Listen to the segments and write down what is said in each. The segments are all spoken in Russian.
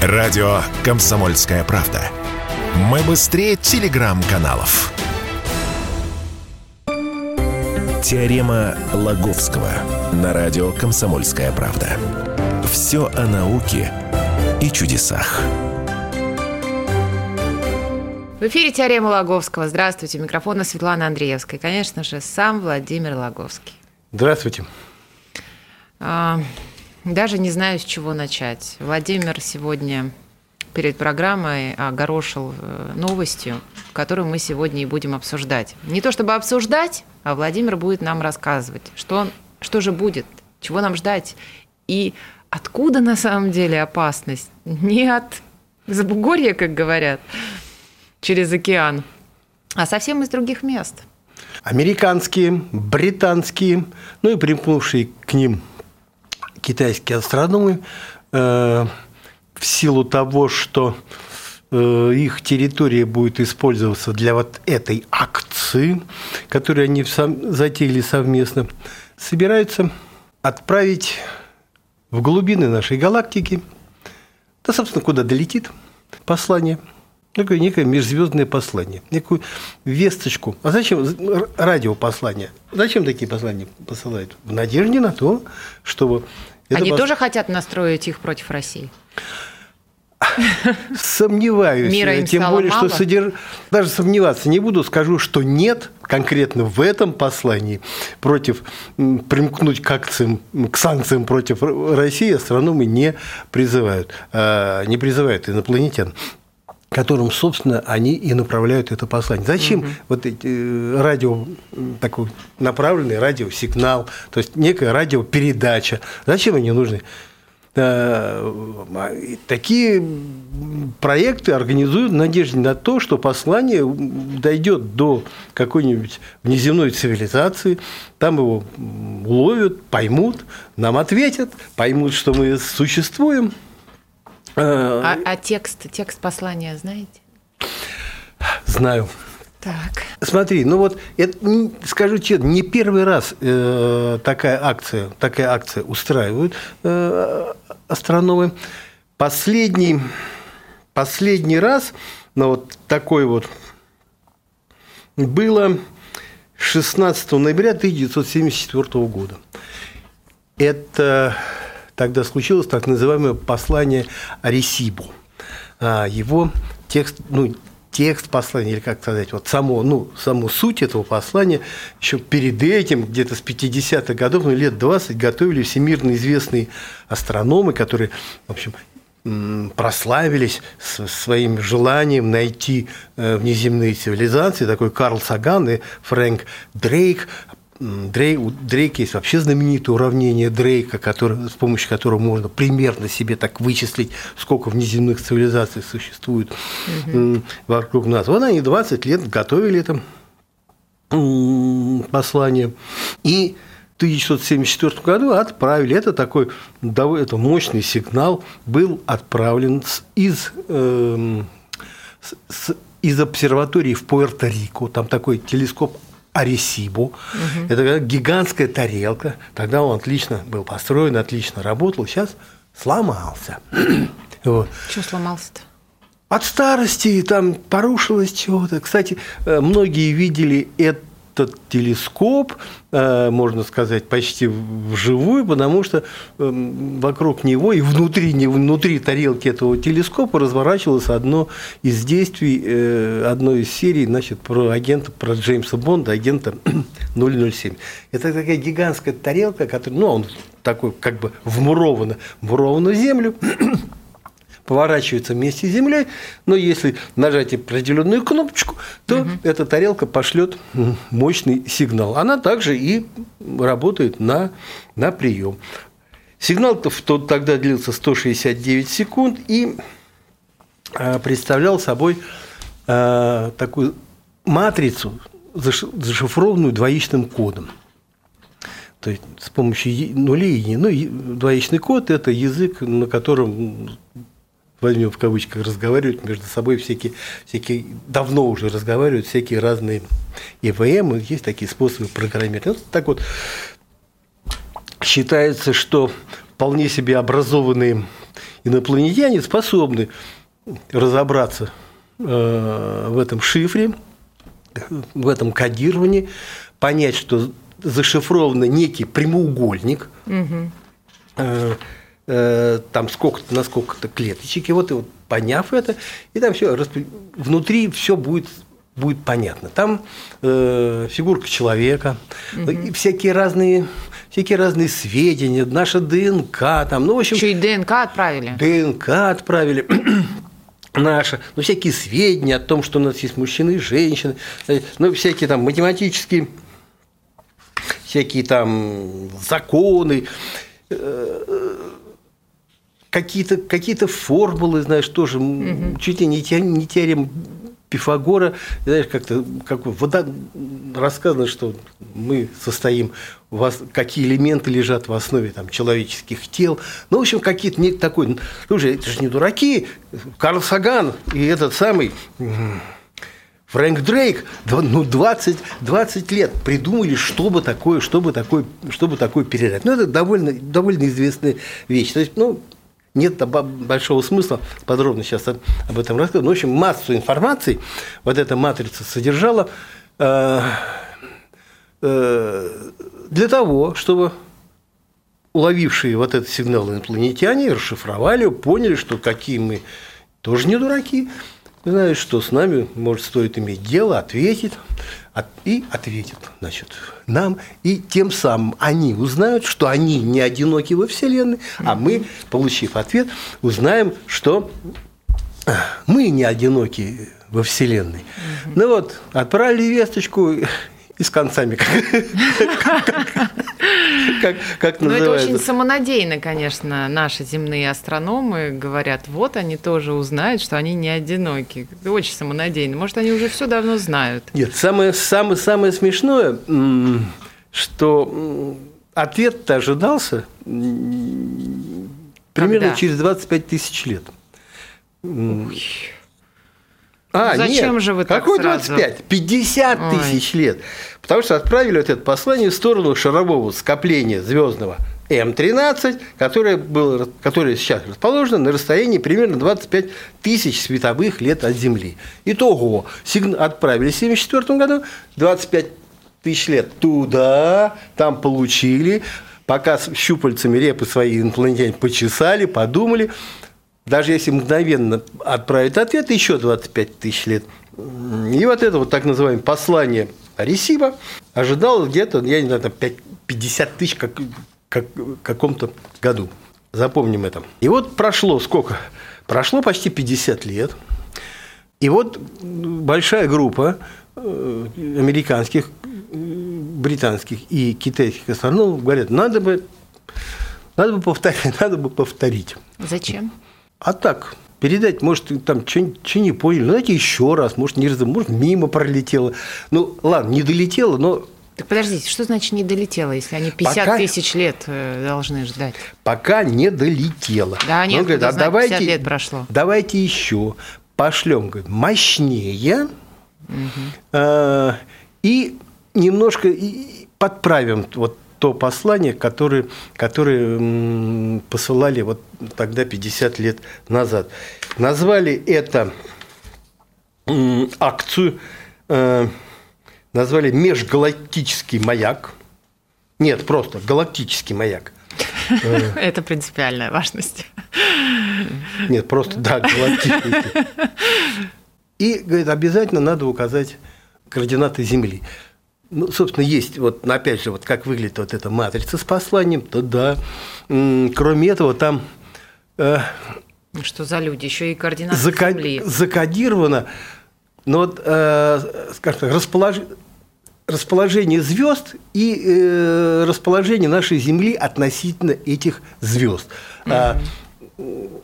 Радио «Комсомольская правда». Мы быстрее телеграм-каналов. Теорема Лаговского на радио «Комсомольская правда». Все о науке и чудесах. В эфире «Теорема Лаговского». Здравствуйте. Микрофона Светлана Андреевская. Конечно же, сам Владимир Лаговский. Здравствуйте. А, даже не знаю, с чего начать. Владимир сегодня перед программой огорошил э, новостью, которую мы сегодня и будем обсуждать. Не то чтобы обсуждать, а Владимир будет нам рассказывать, что, что же будет, чего нам ждать и откуда на самом деле опасность. Не от Забугорья, как говорят, через океан, а совсем из других мест. Американские, британские, ну и примкнувшие к ним китайские астрономы э, в силу того, что э, их территория будет использоваться для вот этой акции, которую они затеяли совместно, собираются отправить в глубины нашей галактики, да, собственно, куда долетит послание – Такое некое межзвездное послание, некую весточку. А зачем радиопослание? Зачем такие послания посылают? В надежде на то, чтобы... Они пос... тоже хотят настроить их против России? Сомневаюсь. Мира им Тем более, мало. что содерж... даже сомневаться не буду, скажу, что нет конкретно в этом послании против примкнуть к акциям, к санкциям против России астрономы не призывают, а, не призывают инопланетян которым, собственно, они и направляют это послание. Зачем угу. вот эти э, радио, такой направленный радиосигнал, то есть некая радиопередача, зачем они нужны? Э, такие проекты организуют в надежде на то, что послание дойдет до какой-нибудь внеземной цивилизации, там его уловят, поймут, нам ответят, поймут, что мы существуем – а, а текст, текст послания знаете? Знаю. Так. Смотри, ну вот это, скажу честно, не первый раз э, такая акция, такая акция устраивают э, астрономы. Последний, последний раз, ну вот такой вот было 16 ноября 1974 года. Это тогда случилось так называемое послание Аресибу. А, его текст, ну, текст послания, или как сказать, вот само, ну, саму суть этого послания, еще перед этим, где-то с 50-х годов, ну, лет 20, готовили всемирно известные астрономы, которые, в общем, прославились своим желанием найти э, внеземные цивилизации, такой Карл Саган и Фрэнк Дрейк Дрейк, у Дрейка есть вообще знаменитое уравнение Дрейка, который, с помощью которого можно примерно себе так вычислить, сколько внеземных цивилизаций существует угу. вокруг нас. Вот они 20 лет готовили это послание. И в 1974 году отправили. Это такой это мощный сигнал был отправлен из, э, с, из обсерватории в Пуэрто-Рико. Там такой телескоп Аресибу. Угу. Это гигантская тарелка. Тогда он отлично был построен, отлично работал. Сейчас сломался. вот. Что сломался-то? От старости там порушилось чего-то. Кстати, э, многие видели это этот телескоп, э, можно сказать, почти вживую, потому что эм, вокруг него и внутри, не внутри тарелки этого телескопа разворачивалось одно из действий э, одной из серий значит, про агента, про Джеймса Бонда, агента 007. Это такая гигантская тарелка, которая, ну, он такой как бы вмурована, вмурована в землю, поворачивается вместе с Землей, но если нажать определенную кнопочку, то угу. эта тарелка пошлет мощный сигнал. Она также и работает на, на прием. Сигнал -то тогда длился 169 секунд и а, представлял собой а, такую матрицу, зашифрованную двоичным кодом. То есть с помощью нулей, ну, двоичный код – это язык, на котором возьмем в кавычках, разговаривают между собой всякие, всякие давно уже разговаривают всякие разные ИВМ, есть такие способы программирования. Вот так вот считается, что вполне себе образованные инопланетяне способны разобраться э, в этом шифре, в этом кодировании, понять, что зашифрован некий прямоугольник, угу. Там сколько-то на сколько-то клеточек, и вот, и вот поняв это, и там все внутри все будет будет понятно. Там э, фигурка человека, угу. всякие разные всякие разные сведения, наша ДНК там, ну в общем. Еще и ДНК отправили. ДНК отправили. наша, ну, всякие сведения о том, что у нас есть мужчины и женщины, ну, всякие там математические всякие там законы, э, какие-то какие формулы, знаешь, тоже угу. чуть ли не, не теорем Пифагора, знаешь, как-то как вода рассказано, что мы состоим, у вас какие элементы лежат в основе там, человеческих тел. Ну, в общем, какие-то не такой. Слушай, это же не дураки. Карл Саган и этот самый Фрэнк Дрейк, ну, 20, 20 лет придумали, чтобы такое, чтобы такое, чтобы такое передать. Ну, это довольно, довольно известная вещь. То есть, ну, нет большого смысла подробно сейчас об этом рассказывать. Ну, в общем, массу информации вот эта матрица содержала э, э, для того, чтобы уловившие вот этот сигнал инопланетяне расшифровали, поняли, что какие мы тоже не дураки, знаешь, что с нами, может, стоит иметь дело, ответить, и ответит, значит, нам, и тем самым они узнают, что они не одиноки во Вселенной, а мы, получив ответ, узнаем, что мы не одиноки во Вселенной. Ну вот, отправили весточку, и с концами, как, как Ну, это очень самонадеянно, конечно, наши земные астрономы говорят, вот они тоже узнают, что они не одиноки. Очень самонадеянно. Может, они уже все давно знают. Нет, самое, самое, самое смешное, что ответ-то ожидался примерно через 25 тысяч лет. Ой. А, ну, Зачем нет, же вы так Какой 25? Сразу? 50 Ой. тысяч лет. Потому что отправили вот это послание в сторону шарового скопления звездного М13, которое, было, которое сейчас расположено на расстоянии примерно 25 тысяч световых лет от Земли. Итого, сигнал отправили в 1974 году, 25 тысяч лет туда, там получили, пока щупальцами репы свои инопланетяне почесали, подумали, даже если мгновенно отправить ответ, еще 25 тысяч лет. И вот это вот так называемое послание Аресиба ожидалось где-то, я не знаю, там 50 тысяч как, как, каком-то году. Запомним это. И вот прошло сколько? Прошло почти 50 лет. И вот большая группа э, американских, британских и китайских астрономов говорят, надо бы, надо бы повторить, надо бы повторить. Зачем? А так, передать, может, там что не поняли, ну, давайте еще раз, может, не раз, может, мимо пролетело. Ну, ладно, не долетело, но так подождите, что значит не долетело, если они 50 пока, тысяч лет э, должны ждать? Пока не долетело. Да, нет, говорит, а давайте, 50 лет прошло. Давайте еще пошлем, говорит, мощнее угу. э, и немножко подправим вот то послание, которое, которое посылали вот тогда 50 лет назад. Назвали это акцию, э, назвали межгалактический маяк. Нет, просто галактический маяк. Это принципиальная важность. Нет, просто, да, галактический. И, говорит, обязательно надо указать координаты Земли. Ну, собственно, есть, вот опять же, вот как выглядит вот эта матрица с посланием, то да. Кроме этого, там... Э, Что за люди? Еще и координаты закод... Земли. Закодировано, но вот, э, скажем так, располож... расположение звезд и э, расположение нашей Земли относительно этих звезд. Mm-hmm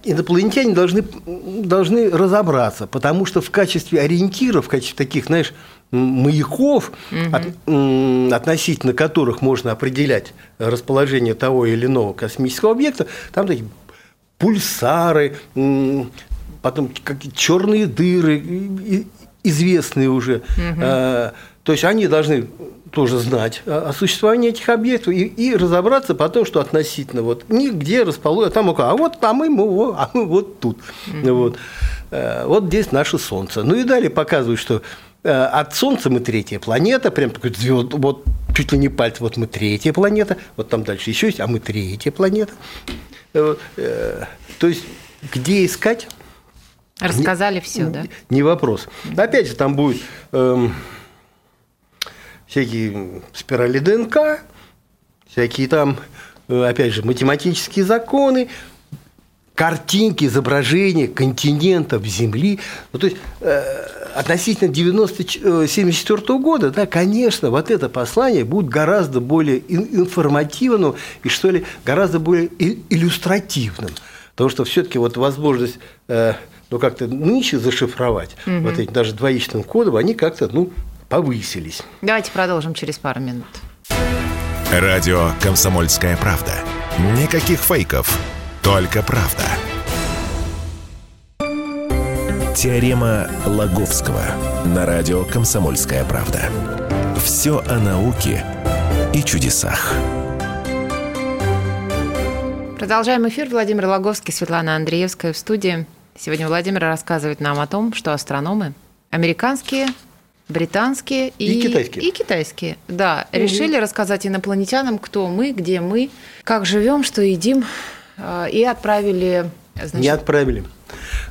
инопланетяне должны, должны разобраться, потому что в качестве ориентиров, в качестве таких, знаешь, маяков, угу. от, относительно которых можно определять расположение того или иного космического объекта, там такие пульсары, потом какие черные дыры, известные уже. Угу. То есть они должны тоже знать о, существовании этих объектов и, и разобраться потом, что относительно вот нигде расположено, там а вот а мы, мы, а мы вот тут. Mm-hmm. Вот. Э, вот здесь наше Солнце. Ну и далее показывают, что от Солнца мы третья планета, прям такой звезд, вот чуть ли не пальцы, вот мы третья планета, вот там дальше еще есть, а мы третья планета. Э, то есть, где искать? Рассказали все, да? Не вопрос. Опять же, там будет эм, всякие спирали ДНК, всякие там, опять же, математические законы, картинки, изображения континентов Земли. Ну, то есть э, относительно 1974 э, года, да, конечно, вот это послание будет гораздо более информативным и, что ли, гораздо более иллюстративным. Потому что все-таки вот возможность э, ну, как-то нынче зашифровать угу. вот эти даже двоичным кодом, они как-то ну, повысились. Давайте продолжим через пару минут. Радио «Комсомольская правда». Никаких фейков, только правда. Теорема Лаговского на радио «Комсомольская правда». Все о науке и чудесах. Продолжаем эфир. Владимир Лаговский, Светлана Андреевская в студии. Сегодня Владимир рассказывает нам о том, что астрономы американские, британские и, и китайские. И китайские, да, угу. решили рассказать инопланетянам, кто мы, где мы, как живем, что едим, а, и отправили... Значит, не отправили.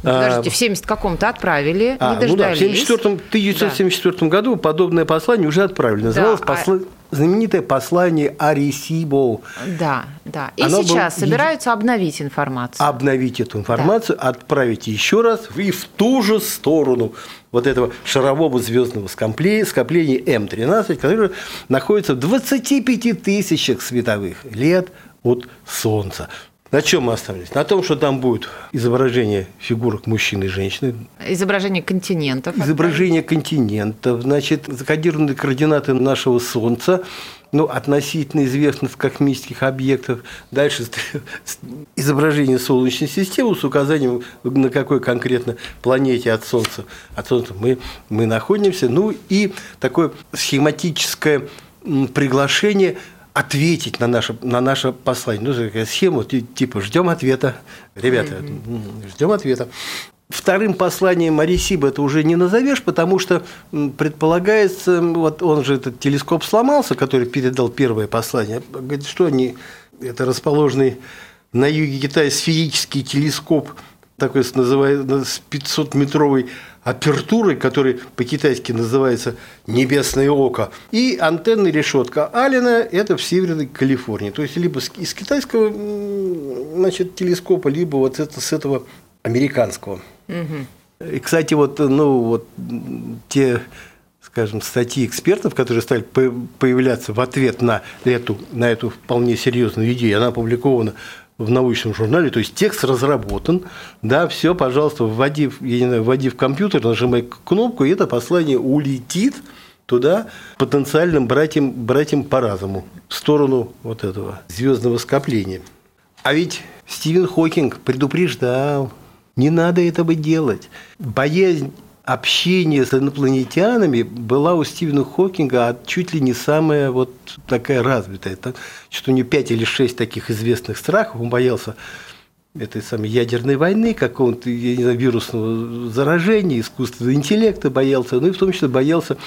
Ну, подождите, в 70 каком-то отправили, а, не дождались. Ну да, в 74 1974 да. году подобное послание уже отправили. Называлось да, посла... а... знаменитое послание Арисибо. Да, да. И Оно сейчас было... собираются обновить информацию. Обновить эту информацию, да. отправить еще раз и в ту же сторону вот этого шарового звездного скопления М13, которое находится в 25 тысячах световых лет от Солнца. На чем мы остановились? На том, что там будет изображение фигурок мужчины и женщины. Изображение континентов. Изображение континентов. Значит, закодированные координаты нашего Солнца ну, относительно известных космических объектов. Дальше изображение Солнечной системы с указанием, на какой конкретно планете от Солнца, от Солнца мы, мы находимся. Ну и такое схематическое приглашение ответить на наше, на наше послание. Ну, такая схема, типа, ждем ответа. Ребята, ждем ответа. Вторым посланием Арисиба это уже не назовешь, потому что предполагается, вот он же этот телескоп сломался, который передал первое послание. Говорит, что они, это расположенный на юге Китая сферический телескоп, такой называется, с 500-метровой апертурой, который по-китайски называется «небесное око», и антенная решетка Алина – это в Северной Калифорнии. То есть, либо из китайского значит, телескопа, либо вот это, с этого американского. Угу. И, кстати, вот, ну, вот те скажем, статьи экспертов, которые стали появляться в ответ на эту, на эту вполне серьезную идею, она опубликована в научном журнале, то есть текст разработан, да, все, пожалуйста, вводи, я не знаю, вводи в компьютер, нажимай кнопку, и это послание улетит туда потенциальным братьям, братьям по разуму, в сторону вот этого звездного скопления. А ведь Стивен Хокинг предупреждал, не надо этого делать. Боязнь общение с инопланетянами была у Стивена Хокинга чуть ли не самая вот такая развитая. Там, что у него пять или шесть таких известных страхов. Он боялся этой самой ядерной войны, какого-то, я не знаю, вирусного заражения, искусственного интеллекта боялся, ну и в том числе боялся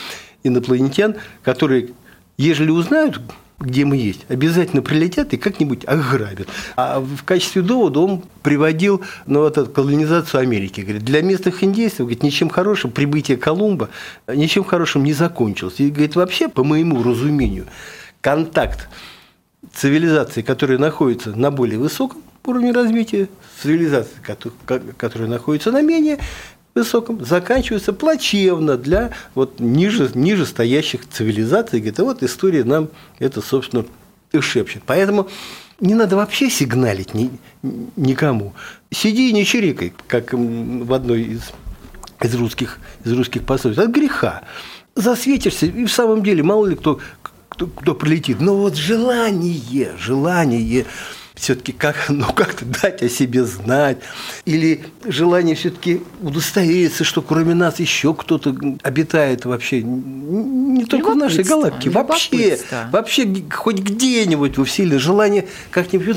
инопланетян, которые, ежели узнают, где мы есть, обязательно прилетят и как-нибудь ограбят. А в качестве довода он приводил ну, вот эту колонизацию Америки. Говорит, для местных индейцев говорит, ничем хорошим прибытие Колумба ничем хорошим не закончилось. И говорит, вообще, по моему разумению, контакт цивилизации, которая находится на более высоком уровне развития, цивилизации, которая находится на менее высоком заканчивается плачевно для вот ниже, ниже стоящих цивилизаций. Говорит, а вот история нам это, собственно, и шепчет. Поэтому не надо вообще сигналить ни, никому. Сиди и не чирикай, как в одной из, из, русских, из русских пословиц. От греха. Засветишься, и в самом деле мало ли кто, кто, кто прилетит. Но вот желание, желание все-таки как, ну, как-то дать о себе знать, или желание все-таки удостовериться, что кроме нас еще кто-то обитает вообще? Не только в нашей галактике, вообще, вообще хоть где-нибудь во Вселенной, желание как-нибудь,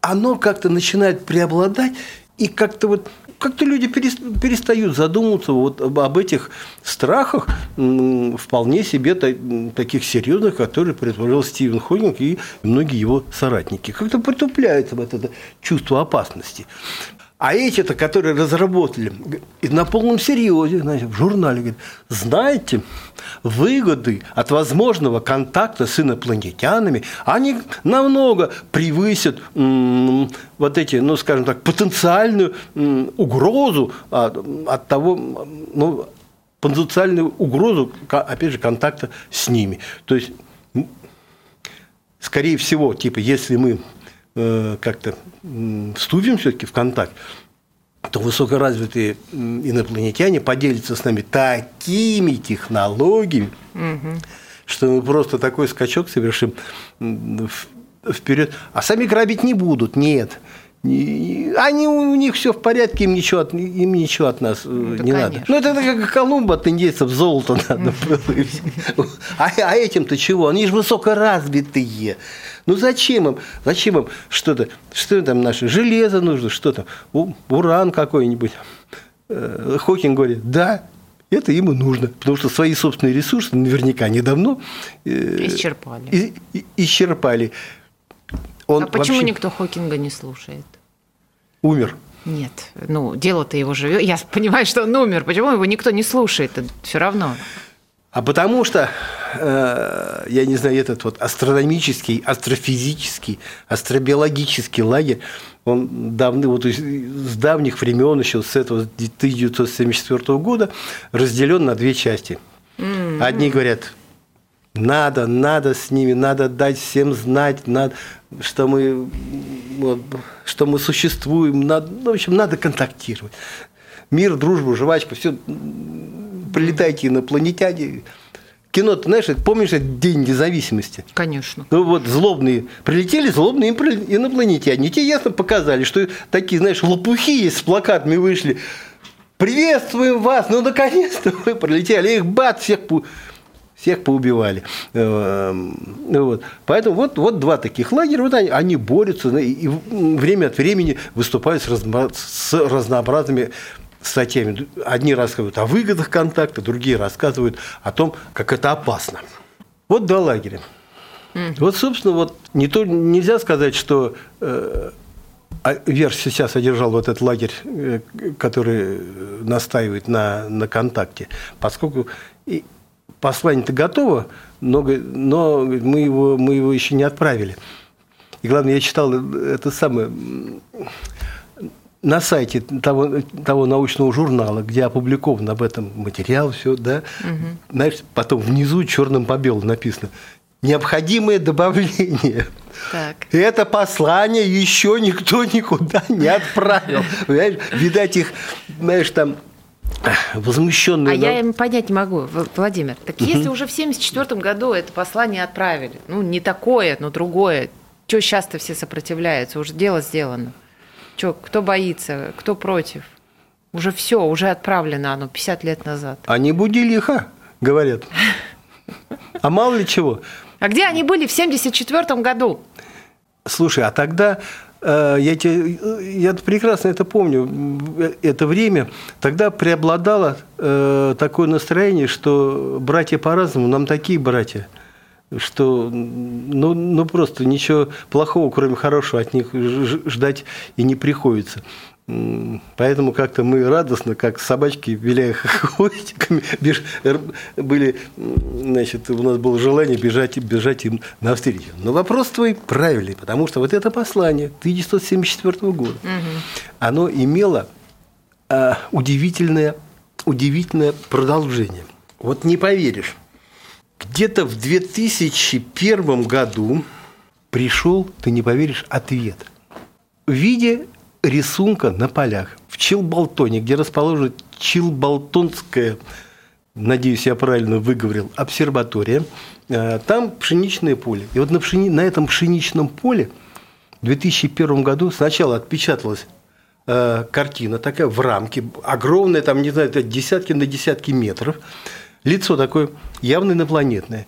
оно как-то начинает преобладать, и как-то вот как-то люди перестают задумываться вот об этих страхах вполне себе таких серьезных, которые предположил Стивен Хокинг и многие его соратники. Как-то притупляется вот это чувство опасности. А эти-то, которые разработали, и на полном серьезе, знаете, в журнале говорят, знаете, выгоды от возможного контакта с инопланетянами, они намного превысят м, вот эти, ну, скажем так, потенциальную м, угрозу от, от того, ну, потенциальную угрозу, опять же, контакта с ними. То есть, скорее всего, типа, если мы как-то вступим все-таки в контакт, то высокоразвитые инопланетяне поделятся с нами такими технологиями, угу. что мы просто такой скачок совершим вперед. А сами грабить не будут, нет. Они у них все в порядке, им ничего от, им ничего от нас э, ну, не конечно. надо. Ну, это, как Колумба от индейцев золото надо было. А, а этим-то чего? Они же высокоразвитые. Ну зачем им? Зачем им что-то? Что там наше? Железо нужно, что там? Уран какой-нибудь. Э, Хокинг говорит, да, это ему нужно, потому что свои собственные ресурсы наверняка недавно э, исчерпали. исчерпали. Он а почему вообще... никто Хокинга не слушает? Умер. Нет, ну дело-то его живет. Я понимаю, что он умер. Почему его никто не слушает? Все равно. А потому что, э, я не знаю, этот вот астрономический, астрофизический, астробиологический лагерь, он давны, вот с давних времен, еще с этого 1974 года, разделен на две части. Mm-hmm. Одни говорят, надо, надо с ними, надо дать всем знать, надо, что мы, вот, что мы существуем, надо, ну, в общем, надо контактировать. Мир, дружбу, жвачку, все, прилетайте инопланетяне. Кино, ты знаешь, помнишь этот День независимости? Конечно. Ну вот злобные, прилетели злобные инопланетяне, те ясно показали, что такие, знаешь, лопухи есть с плакатами вышли. Приветствуем вас, ну наконец-то вы прилетели, их бат всех всех поубивали. Э, вот. Поэтому вот, вот два таких лагеря, вот они, они борются и время от времени выступают с, разно, с разнообразными статьями. Одни рассказывают о выгодах контакта, другие рассказывают о том, как это опасно. Вот два лагеря. Вот, собственно, вот не то, нельзя сказать, что э, а Верш сейчас одержал вот этот лагерь, э, который настаивает на, на контакте, поскольку послание-то готово, но, но мы, его, мы его еще не отправили. И главное, я читал это самое на сайте того, того научного журнала, где опубликован об этом материал, все, да, угу. знаешь, потом внизу черным по белому написано необходимое добавление. Так. Это послание еще никто никуда не отправил. Понимаешь? Видать, их, знаешь, там возмущенные. А но... я им понять не могу, Владимир. Так если уже в 1974 году это послание отправили, ну, не такое, но другое, что сейчас-то все сопротивляются? Уже дело сделано. Что, кто боится, кто против? Уже все, уже отправлено оно 50 лет назад. А не буди лихо, говорят. А мало ли чего. А где они были в 1974 году? Слушай, а тогда я, тебе, я прекрасно это помню, это время, тогда преобладало э, такое настроение, что братья по-разному, нам такие братья – что ну, ну просто ничего плохого, кроме хорошего, от них ждать и не приходится. Поэтому как-то мы радостно, как собачки, виляя хвостиками, беж... были, значит, у нас было желание бежать, бежать им навстречу. Но вопрос твой правильный, потому что вот это послание 1974 года, угу. оно имело а, удивительное, удивительное продолжение. Вот не поверишь, где-то в 2001 году пришел, ты не поверишь, ответ в виде рисунка на полях в Чилбалтоне, где расположена Чилбалтонская, надеюсь, я правильно выговорил, обсерватория. Э, там пшеничное поле. И вот на, пшени... на этом пшеничном поле в 2001 году сначала отпечаталась э, картина такая в рамке, огромная, там, не знаю, десятки на десятки метров, лицо такое явно инопланетное.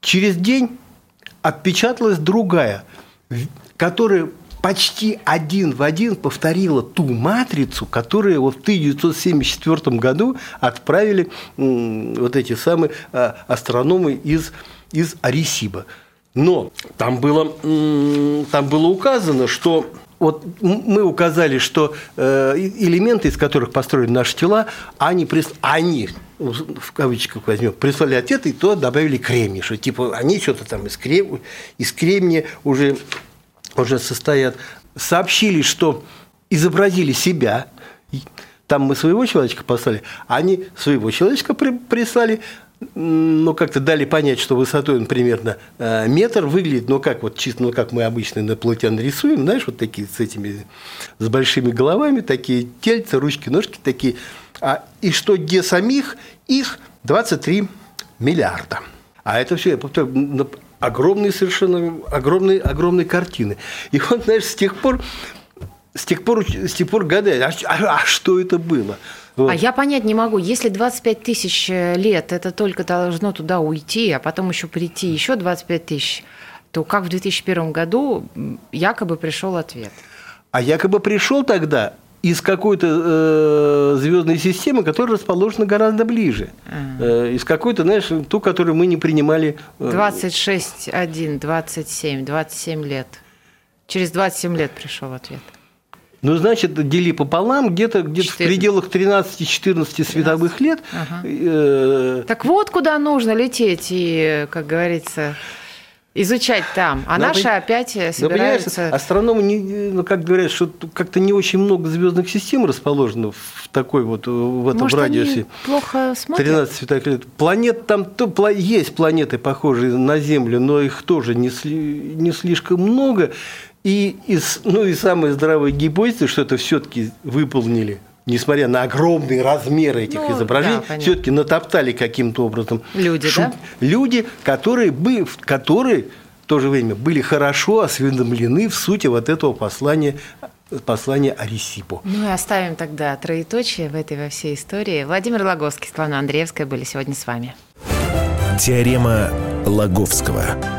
Через день отпечаталась другая, которая почти один в один повторила ту матрицу, которую вот в 1974 году отправили вот эти самые а, астрономы из, из Аресиба. Но там было, там было указано, что вот мы указали, что э, элементы, из которых построены наши тела, они, прис... они в кавычках возьмем, прислали ответ, и то добавили кремний, что типа они что-то там из, крем... из кремния уже, уже состоят. Сообщили, что изобразили себя, там мы своего человечка послали, они своего человечка прислали, ну, как-то дали понять, что высотой он примерно э, метр выглядит, но как вот чисто, ну, как мы обычно на платян рисуем, знаешь, вот такие с этими, с большими головами, такие тельца, ручки, ножки такие. А, и что где самих, их 23 миллиарда. А это все, я повторяю, огромные совершенно, огромные, огромные картины. И вот, знаешь, с тех пор, с тех пор, с тех пор гадаю, а, а, а что это было? Вот. А я понять не могу, если 25 тысяч э, лет это только должно туда уйти, а потом еще прийти еще 25 тысяч, то как в 2001 году якобы пришел ответ? А якобы пришел тогда из какой-то э, звездной системы, которая расположена гораздо ближе. Э, из какой-то, знаешь, ту, которую мы не принимали. Э... 26, 1, 27, 27 лет. Через 27 лет пришел ответ. Ну, значит, дели пополам, где-то где в пределах 13-14 световых лет. Ага. Э, так вот, куда нужно лететь и, как говорится, изучать там. А да, наши опять собираются... Да, астрономы, не, ну, как говорят, что как-то не очень много звездных систем расположено в такой вот, в этом Может, радиусе. Они плохо смотрят? 13 световых лет. Планет там, то, есть планеты, похожие на Землю, но их тоже не, не слишком много. И, из, ну и самые здравые гипотезы, что это все-таки выполнили несмотря на огромные размеры этих ну, изображений, да, все-таки натоптали каким-то образом люди, шут... да? люди, которые, бы, которые в то же время были хорошо осведомлены в сути вот этого послания послание Арисипу. Ну и оставим тогда троеточие в этой во всей истории. Владимир Логовский, Светлана Андреевская были сегодня с вами. Теорема Лаговского.